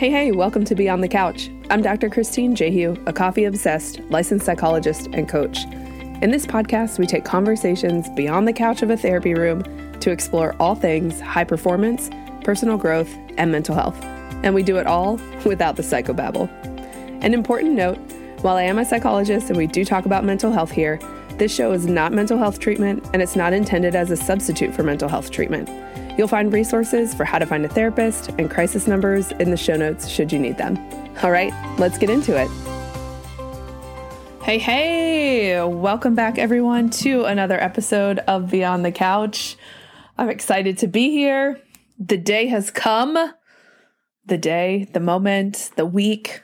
Hey, hey, welcome to Beyond the Couch. I'm Dr. Christine Jehu, a coffee obsessed licensed psychologist and coach. In this podcast, we take conversations beyond the couch of a therapy room to explore all things high performance, personal growth, and mental health. And we do it all without the psychobabble. An important note while I am a psychologist and we do talk about mental health here, this show is not mental health treatment and it's not intended as a substitute for mental health treatment. You'll find resources for how to find a therapist and crisis numbers in the show notes should you need them. All right, let's get into it. Hey, hey, welcome back, everyone, to another episode of Beyond the Couch. I'm excited to be here. The day has come. The day, the moment, the week.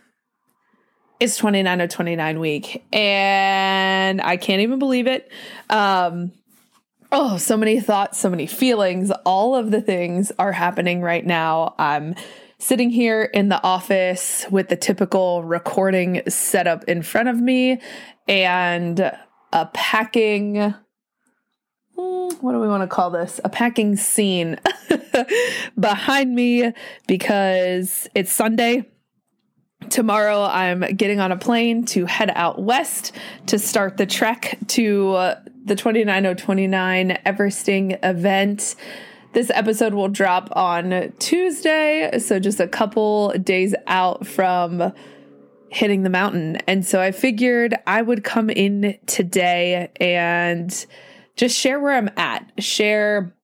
It's 29029 week, and I can't even believe it. Um, Oh, so many thoughts, so many feelings. All of the things are happening right now. I'm sitting here in the office with the typical recording setup in front of me and a packing. Hmm, what do we want to call this? A packing scene behind me because it's Sunday tomorrow I'm getting on a plane to head out west to start the trek to uh, the 29029 Everesting event. This episode will drop on Tuesday, so just a couple days out from hitting the mountain. And so I figured I would come in today and just share where I'm at, share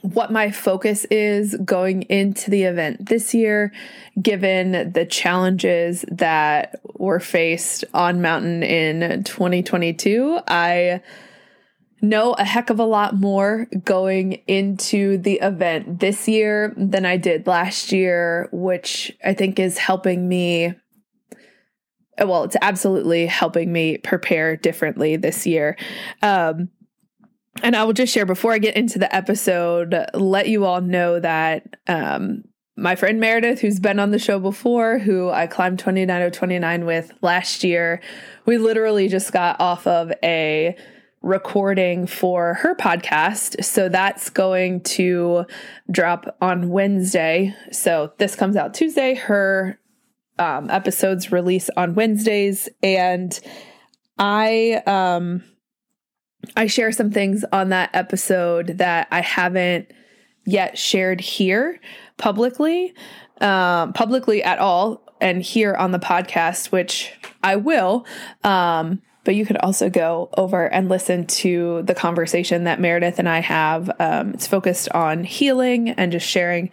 what my focus is going into the event this year, given the challenges that were faced on Mountain in 2022. I know a heck of a lot more going into the event this year than I did last year, which I think is helping me. Well, it's absolutely helping me prepare differently this year. Um, and I will just share before I get into the episode, let you all know that um, my friend Meredith, who's been on the show before, who I climbed 29029 with last year, we literally just got off of a recording for her podcast. So that's going to drop on Wednesday. So this comes out Tuesday. Her um, episodes release on Wednesdays. And I, um, I share some things on that episode that I haven't yet shared here publicly, um, publicly at all, and here on the podcast, which I will. Um, but you could also go over and listen to the conversation that Meredith and I have. Um, it's focused on healing and just sharing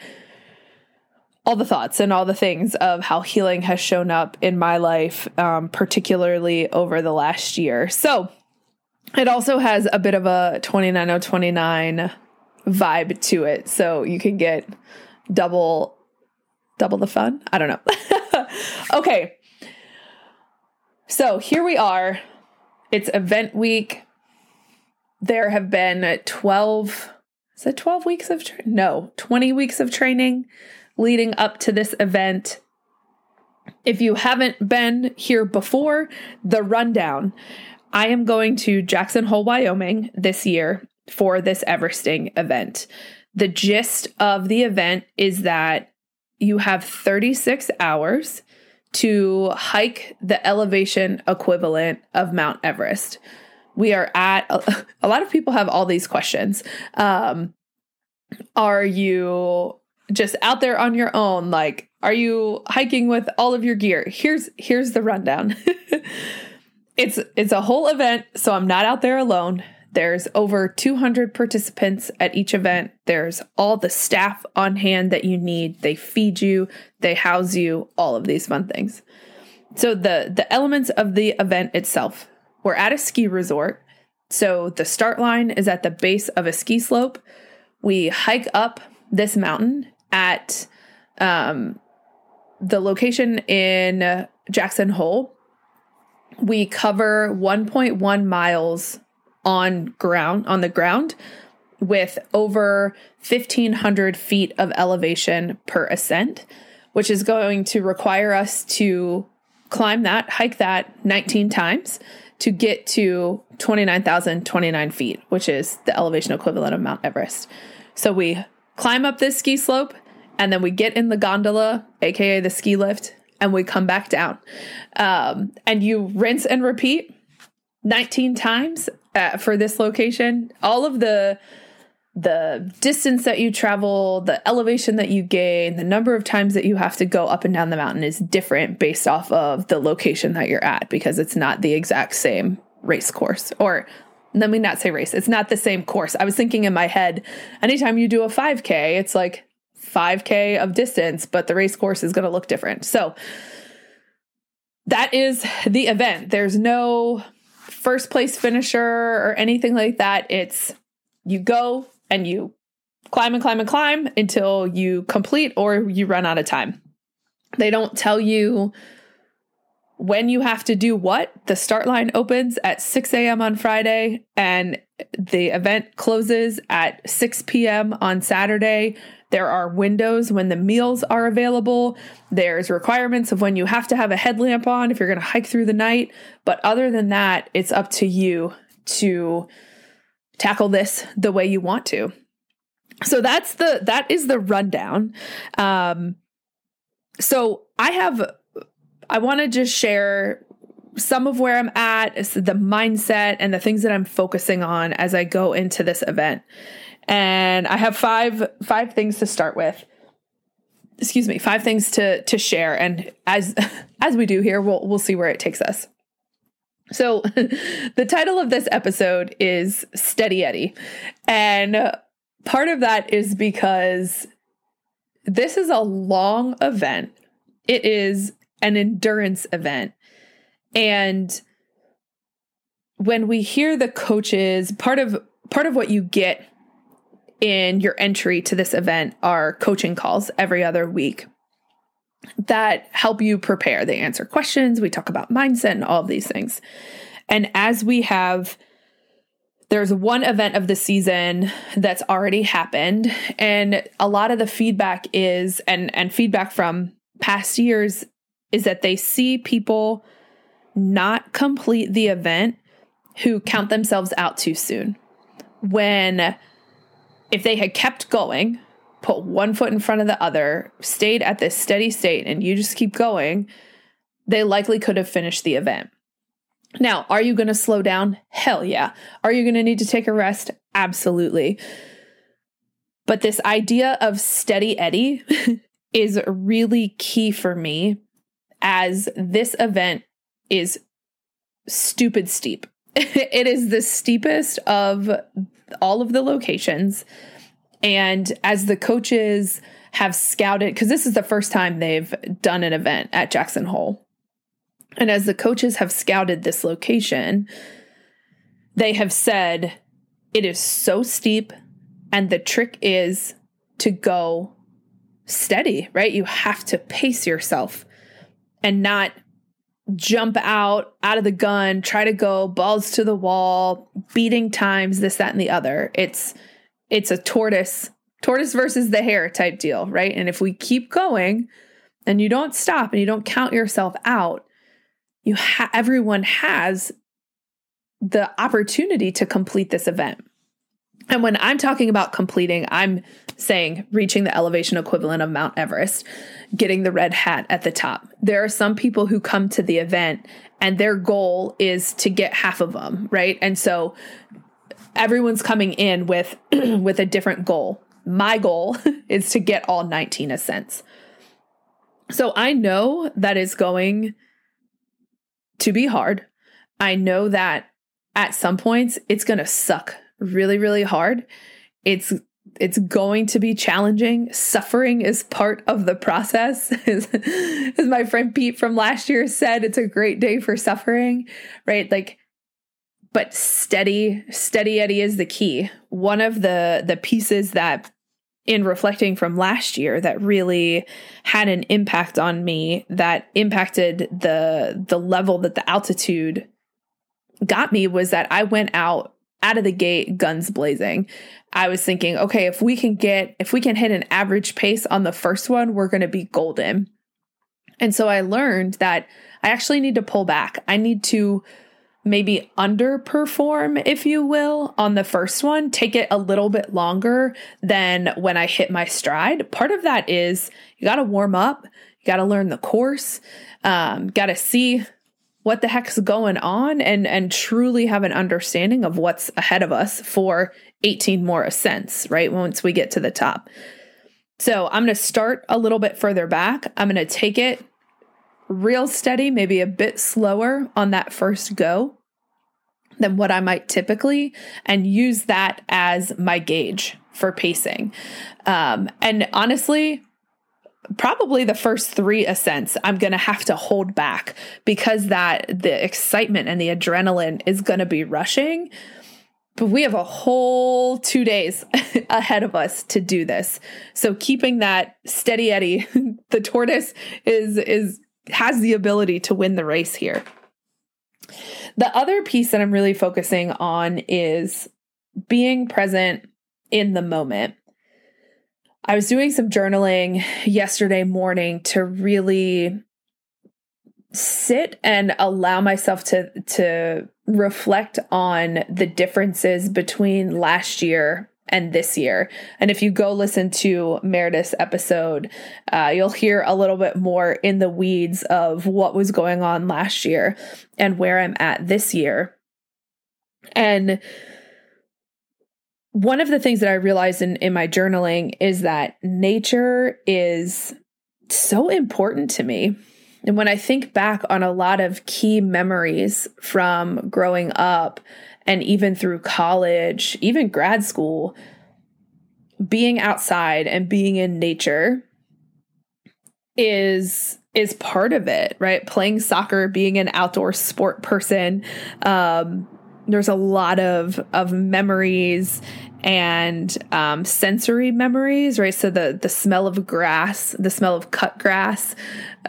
all the thoughts and all the things of how healing has shown up in my life, um, particularly over the last year. So, it also has a bit of a 29029 vibe to it. So you can get double double the fun. I don't know. okay. So here we are. It's event week. There have been 12 is it 12 weeks of tra- no, 20 weeks of training leading up to this event. If you haven't been here before, the rundown I am going to Jackson Hole, Wyoming this year for this Everesting event. The gist of the event is that you have 36 hours to hike the elevation equivalent of Mount Everest. We are at a, a lot of people have all these questions. Um, are you just out there on your own? Like, are you hiking with all of your gear? Here's here's the rundown. It's it's a whole event, so I'm not out there alone. There's over 200 participants at each event. There's all the staff on hand that you need. They feed you, they house you, all of these fun things. So the the elements of the event itself. We're at a ski resort. So the start line is at the base of a ski slope. We hike up this mountain at um, the location in Jackson Hole we cover 1.1 miles on ground on the ground with over 1500 feet of elevation per ascent which is going to require us to climb that hike that 19 times to get to 29,029 feet which is the elevation equivalent of mount everest. So we climb up this ski slope and then we get in the gondola, aka the ski lift, and we come back down. Um, and you rinse and repeat 19 times uh, for this location. All of the the distance that you travel, the elevation that you gain, the number of times that you have to go up and down the mountain is different based off of the location that you're at because it's not the exact same race course. Or let me not say race, it's not the same course. I was thinking in my head, anytime you do a 5K, it's like 5K of distance, but the race course is going to look different. So that is the event. There's no first place finisher or anything like that. It's you go and you climb and climb and climb until you complete or you run out of time. They don't tell you when you have to do what. The start line opens at 6 a.m. on Friday and the event closes at 6 p.m. on Saturday. There are windows when the meals are available. There's requirements of when you have to have a headlamp on if you're going to hike through the night. But other than that, it's up to you to tackle this the way you want to. So that's the that is the rundown. Um so I have I want to just share some of where I'm at, the mindset and the things that I'm focusing on as I go into this event. And I have five five things to start with. Excuse me, five things to to share and as as we do here, we'll we'll see where it takes us. So, the title of this episode is Steady Eddie. And part of that is because this is a long event, it is an endurance event. And when we hear the coaches, part of part of what you get in your entry to this event are coaching calls every other week that help you prepare. They answer questions, we talk about mindset and all of these things. And as we have there's one event of the season that's already happened and a lot of the feedback is and and feedback from past years is that they see people not complete the event who count themselves out too soon when if they had kept going put one foot in front of the other, stayed at this steady state, and you just keep going, they likely could have finished the event. Now, are you going to slow down? Hell yeah. Are you going to need to take a rest? Absolutely. But this idea of steady Eddie is really key for me as this event is stupid steep. it is the steepest of all of the locations. And as the coaches have scouted, because this is the first time they've done an event at Jackson Hole. And as the coaches have scouted this location, they have said it is so steep. And the trick is to go steady, right? You have to pace yourself and not jump out out of the gun, try to go balls to the wall, beating times, this, that, and the other. It's it's a tortoise, tortoise versus the hare type deal, right? And if we keep going and you don't stop and you don't count yourself out, you ha- everyone has the opportunity to complete this event. And when I'm talking about completing, I'm saying reaching the elevation equivalent of Mount Everest, getting the red hat at the top. There are some people who come to the event and their goal is to get half of them, right? And so everyone's coming in with with a different goal. My goal is to get all 19 ascents. So I know that is going to be hard. I know that at some points it's going to suck really really hard. It's it's going to be challenging. Suffering is part of the process. As, my friend Pete from last year said, it's a great day for suffering, right? Like but steady steady eddie is the key one of the the pieces that in reflecting from last year that really had an impact on me that impacted the the level that the altitude got me was that I went out out of the gate guns blazing. I was thinking, okay, if we can get if we can hit an average pace on the first one, we're going to be golden. And so I learned that I actually need to pull back. I need to maybe underperform, if you will, on the first one, take it a little bit longer than when I hit my stride. Part of that is you got to warm up, you got to learn the course, um, got to see what the heck's going on and and truly have an understanding of what's ahead of us for 18 more ascents, right? Once we get to the top. So I'm going to start a little bit further back. I'm going to take it real steady, maybe a bit slower on that first go than what I might typically, and use that as my gauge for pacing. Um, and honestly, probably the first three ascents I'm going to have to hold back because that the excitement and the adrenaline is going to be rushing. But we have a whole two days ahead of us to do this. So keeping that steady Eddie, the tortoise is is has the ability to win the race here. The other piece that I'm really focusing on is being present in the moment. I was doing some journaling yesterday morning to really sit and allow myself to to reflect on the differences between last year and this year. And if you go listen to Meredith's episode, uh, you'll hear a little bit more in the weeds of what was going on last year and where I'm at this year. And one of the things that I realized in, in my journaling is that nature is so important to me. And when I think back on a lot of key memories from growing up, and even through college, even grad school, being outside and being in nature is is part of it, right? Playing soccer, being an outdoor sport person, um, there's a lot of of memories and um, sensory memories, right? So the the smell of grass, the smell of cut grass,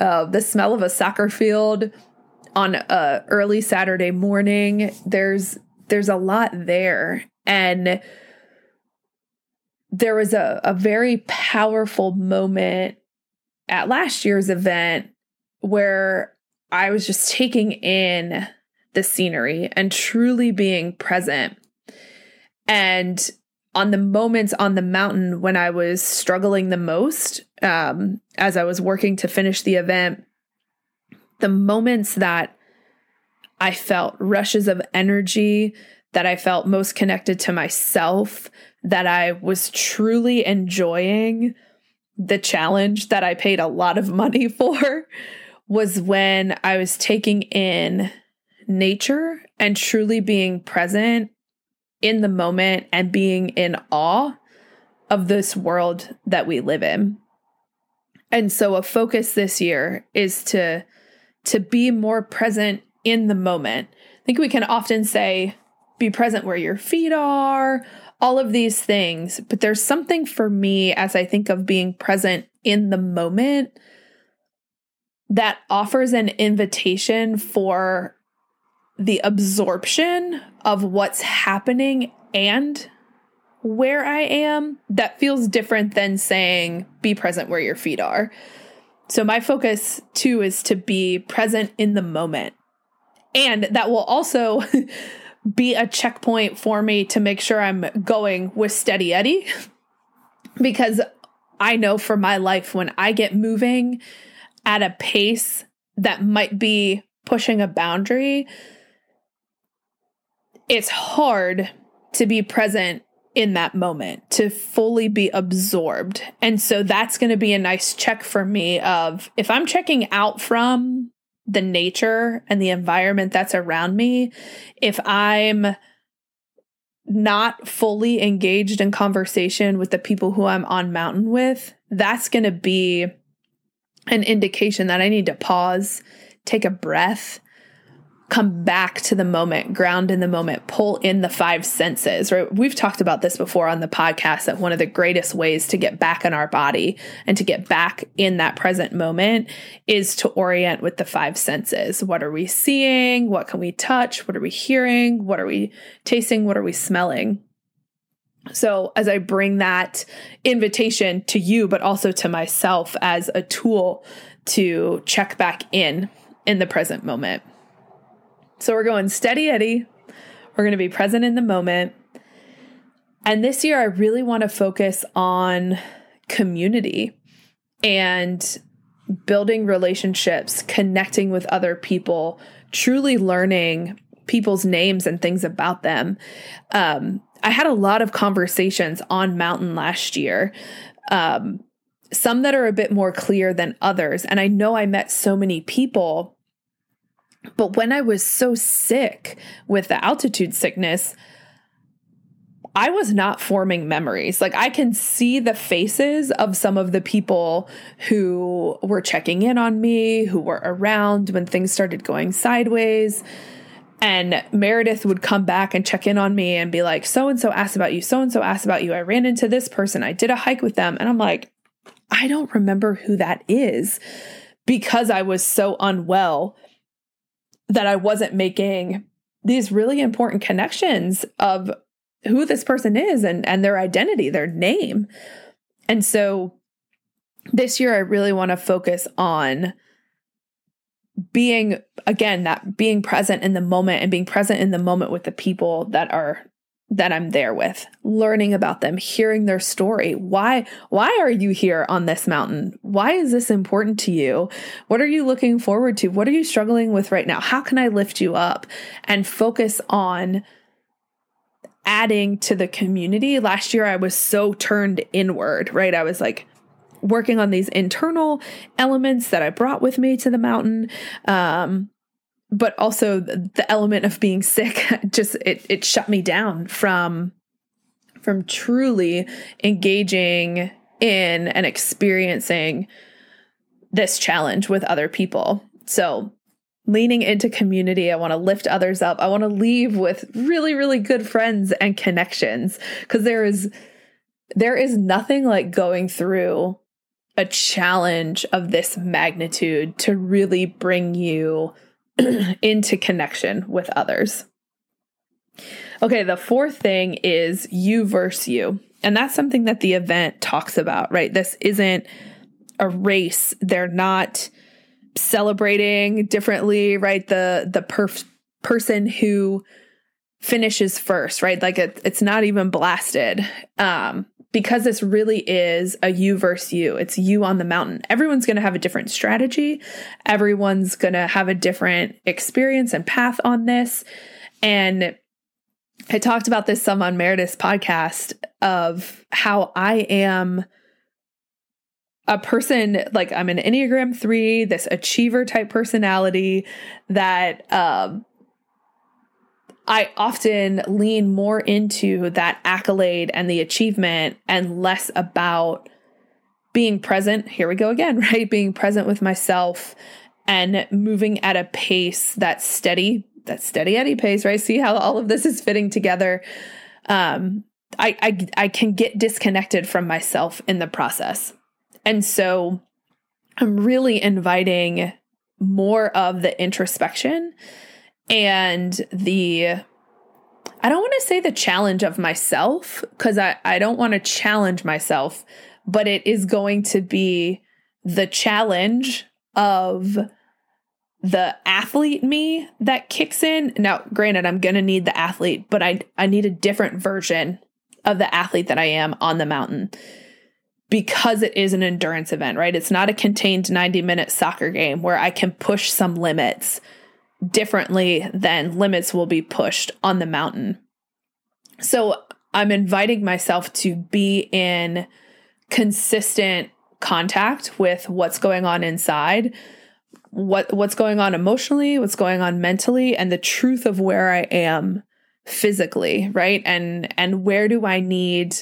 uh, the smell of a soccer field on a early Saturday morning. There's there's a lot there. And there was a, a very powerful moment at last year's event where I was just taking in the scenery and truly being present. And on the moments on the mountain when I was struggling the most, um, as I was working to finish the event, the moments that I felt rushes of energy, that I felt most connected to myself, that I was truly enjoying the challenge that I paid a lot of money for was when I was taking in nature and truly being present in the moment and being in awe of this world that we live in. And so a focus this year is to to be more present in the moment. I think we can often say, be present where your feet are, all of these things. But there's something for me as I think of being present in the moment that offers an invitation for the absorption of what's happening and where I am that feels different than saying be present where your feet are. So, my focus too is to be present in the moment. And that will also be a checkpoint for me to make sure I'm going with Steady Eddie. because I know for my life, when I get moving at a pace that might be pushing a boundary, it's hard to be present in that moment to fully be absorbed. And so that's going to be a nice check for me of if I'm checking out from the nature and the environment that's around me, if I'm not fully engaged in conversation with the people who I'm on mountain with, that's going to be an indication that I need to pause, take a breath, come back to the moment, ground in the moment, pull in the five senses, right? We've talked about this before on the podcast that one of the greatest ways to get back in our body and to get back in that present moment is to orient with the five senses. What are we seeing? What can we touch? What are we hearing? What are we tasting? What are we smelling? So, as I bring that invitation to you, but also to myself as a tool to check back in in the present moment. So we're going steady Eddie. We're going to be present in the moment. And this year, I really want to focus on community and building relationships, connecting with other people, truly learning people's names and things about them. Um, I had a lot of conversations on Mountain last year. Um, some that are a bit more clear than others. And I know I met so many people, but when I was so sick with the altitude sickness, I was not forming memories. Like I can see the faces of some of the people who were checking in on me, who were around when things started going sideways. And Meredith would come back and check in on me and be like, so and so asked about you, so and so asked about you. I ran into this person, I did a hike with them. And I'm like, I don't remember who that is because I was so unwell that I wasn't making these really important connections of who this person is and and their identity, their name. And so this year I really want to focus on being again that being present in the moment and being present in the moment with the people that are that I'm there with, learning about them, hearing their story. Why why are you here on this mountain? Why is this important to you? What are you looking forward to? What are you struggling with right now? How can I lift you up and focus on adding to the community? Last year I was so turned inward, right? I was like working on these internal elements that I brought with me to the mountain. Um, but also the element of being sick just it it shut me down from from truly engaging in and experiencing this challenge with other people. So, leaning into community, I want to lift others up. I want to leave with really really good friends and connections because there is there is nothing like going through a challenge of this magnitude to really bring you into connection with others. Okay, the fourth thing is you versus you. And that's something that the event talks about, right? This isn't a race. They're not celebrating differently, right? The the perf- person who finishes first, right? Like it, it's not even blasted. Um, because this really is a you versus you. It's you on the mountain. Everyone's going to have a different strategy. Everyone's going to have a different experience and path on this. And I talked about this some on Meredith's podcast of how I am a person like I'm an Enneagram 3, this achiever type personality that um I often lean more into that accolade and the achievement and less about being present. Here we go again, right? Being present with myself and moving at a pace that's steady, that steady Eddie pace, right? See how all of this is fitting together. Um, I, I I can get disconnected from myself in the process. And so I'm really inviting more of the introspection and the I don't want to say the challenge of myself because I, I don't want to challenge myself, but it is going to be the challenge of the athlete me that kicks in. Now, granted, I'm going to need the athlete, but I, I need a different version of the athlete that I am on the mountain because it is an endurance event, right? It's not a contained 90 minute soccer game where I can push some limits differently than limits will be pushed on the mountain. So I'm inviting myself to be in consistent contact with what's going on inside, what what's going on emotionally, what's going on mentally and the truth of where I am physically, right? And and where do I need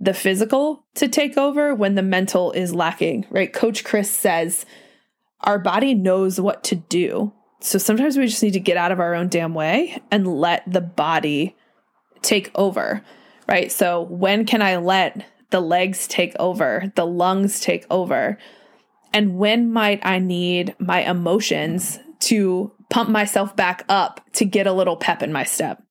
the physical to take over when the mental is lacking, right? Coach Chris says our body knows what to do so sometimes we just need to get out of our own damn way and let the body take over, right? So when can I let the legs take over, the lungs take over? And when might I need my emotions to pump myself back up to get a little pep in my step?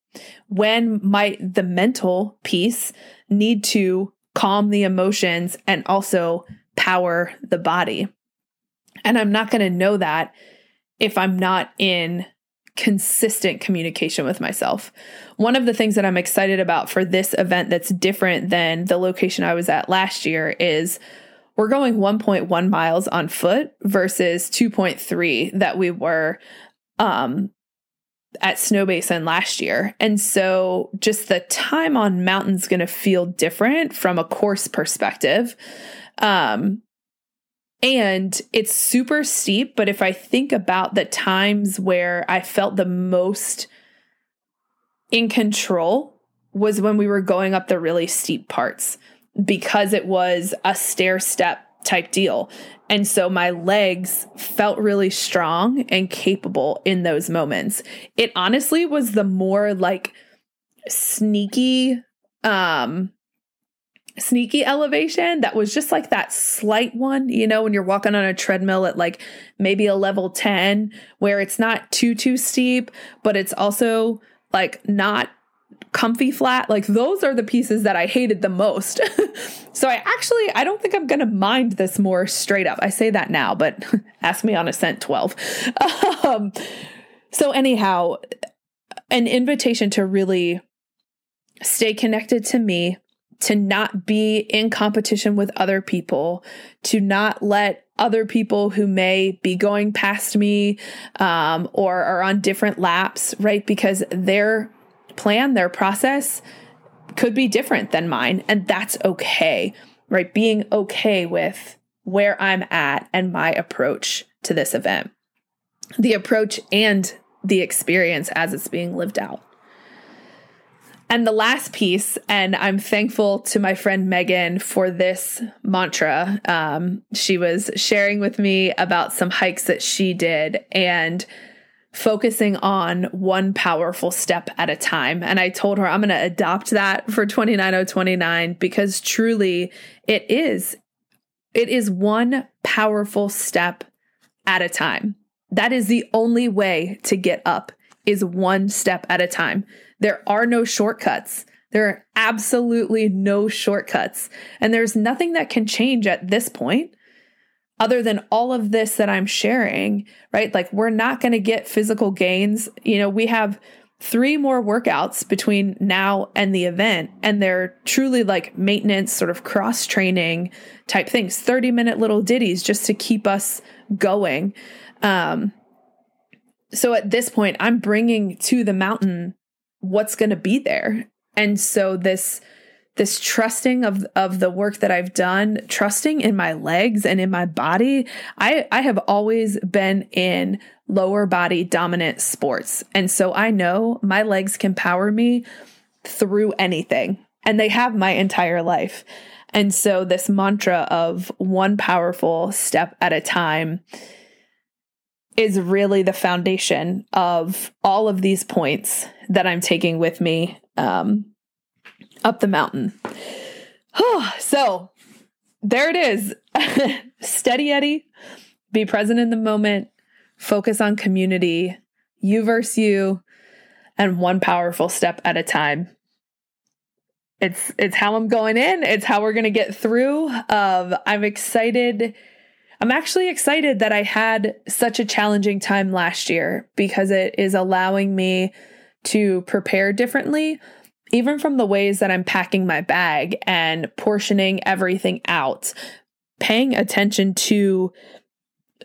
When might the mental piece need to calm the emotions and also power the body? And I'm not going to know that if I'm not in consistent communication with myself. One of the things that I'm excited about for this event that's different than the location I was at last year is we're going 1.1 miles on foot versus 2.3 that we were um, at Snowbasin last year. And so just the time on mountain's going to feel different from a course perspective. Um, and it's super steep, but if I think about the times where I felt the most in control was when we were going up the really steep parts because it was a stair step type deal. And so my legs felt really strong and capable in those moments. It honestly was the more like sneaky um sneaky elevation that was just like that slight one, you know, when you're walking on a treadmill at like maybe a level 10 where it's not too too steep, but it's also like not comfy flat. Like those are the pieces that i hated the most. So i actually i don't think i'm going to mind this more straight up. I say that now but ask me on ascent 12 um, so anyhow an invitation to really stay connected to me to not be in competition with other people to not let other people who may be going past me um, or are on different laps right because they're plan, their process could be different than mine. And that's okay, right? Being okay with where I'm at and my approach to this event, the approach and the experience as it's being lived out. And the last piece, and I'm thankful to my friend Megan for this mantra. Um, she was sharing with me about some hikes that she did, and focusing on one powerful step at a time. And I told her I'm going to adopt that for 29029 because truly it is it is one powerful step at a time. That is the only way to get up is one step at a time. There are no shortcuts. There are absolutely no shortcuts. And there's nothing that can change at this point other than all of this that I'm sharing, right? Like, we're not going to get physical gains. You know, we have three more workouts between now and the event, and they're truly like maintenance, sort of cross training type things 30 minute little ditties just to keep us going. Um, so at this point, I'm bringing to the mountain what's going to be there. And so this this trusting of of the work that I've done, trusting in my legs and in my body. I I have always been in lower body dominant sports. And so I know my legs can power me through anything. And they have my entire life. And so this mantra of one powerful step at a time is really the foundation of all of these points that I'm taking with me um, up the mountain. so there it is. Steady Eddie, be present in the moment, focus on community, you versus you, and one powerful step at a time. It's it's how I'm going in. It's how we're gonna get through. Of I'm excited. I'm actually excited that I had such a challenging time last year because it is allowing me to prepare differently, even from the ways that I'm packing my bag and portioning everything out, paying attention to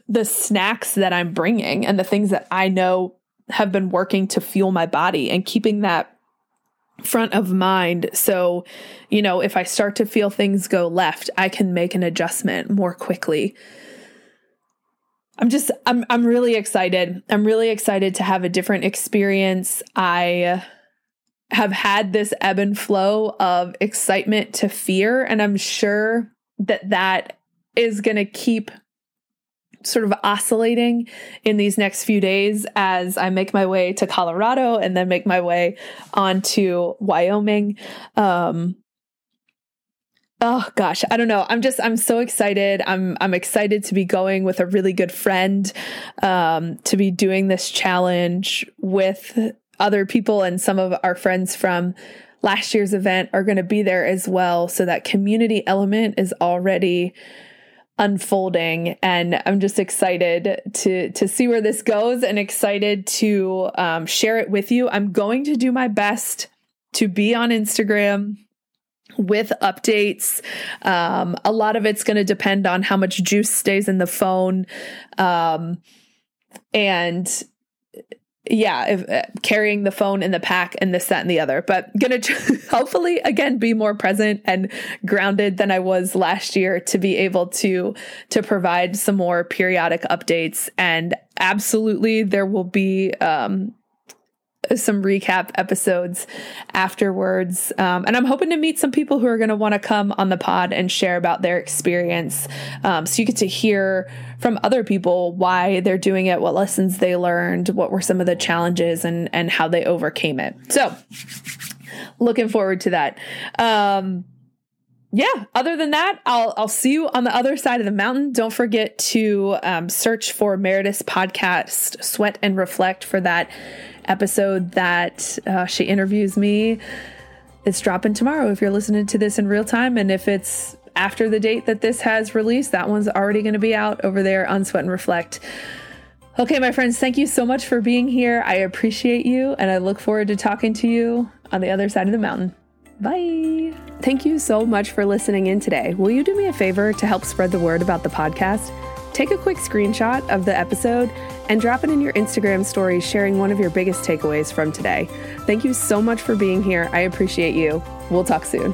the snacks that I'm bringing and the things that I know have been working to fuel my body and keeping that front of mind. So, you know, if I start to feel things go left, I can make an adjustment more quickly. I'm just I'm I'm really excited. I'm really excited to have a different experience. I have had this ebb and flow of excitement to fear. And I'm sure that that is going to keep sort of oscillating in these next few days as I make my way to Colorado and then make my way on to Wyoming. Um, oh gosh, I don't know. I'm just I'm so excited. I'm I'm excited to be going with a really good friend um, to be doing this challenge with other people and some of our friends from last year's event are going to be there as well. So that community element is already unfolding and i'm just excited to to see where this goes and excited to um, share it with you i'm going to do my best to be on instagram with updates um, a lot of it's going to depend on how much juice stays in the phone um, and yeah, if, uh, carrying the phone in the pack and this, that, and the other. But gonna tr- hopefully again be more present and grounded than I was last year to be able to to provide some more periodic updates. And absolutely, there will be um, some recap episodes afterwards. Um, and I'm hoping to meet some people who are going to want to come on the pod and share about their experience. Um, so you get to hear from other people why they're doing it, what lessons they learned, what were some of the challenges, and and how they overcame it. So looking forward to that. Um, yeah, other than that, I'll I'll see you on the other side of the mountain. Don't forget to um, search for Meredith's podcast, Sweat and Reflect, for that episode that uh, she interviews me. It's dropping tomorrow if you're listening to this in real time. And if it's after the date that this has released, that one's already going to be out over there on Sweat and Reflect. Okay, my friends, thank you so much for being here. I appreciate you, and I look forward to talking to you on the other side of the mountain. Bye. Thank you so much for listening in today. Will you do me a favor to help spread the word about the podcast? Take a quick screenshot of the episode and drop it in your Instagram story, sharing one of your biggest takeaways from today. Thank you so much for being here. I appreciate you. We'll talk soon.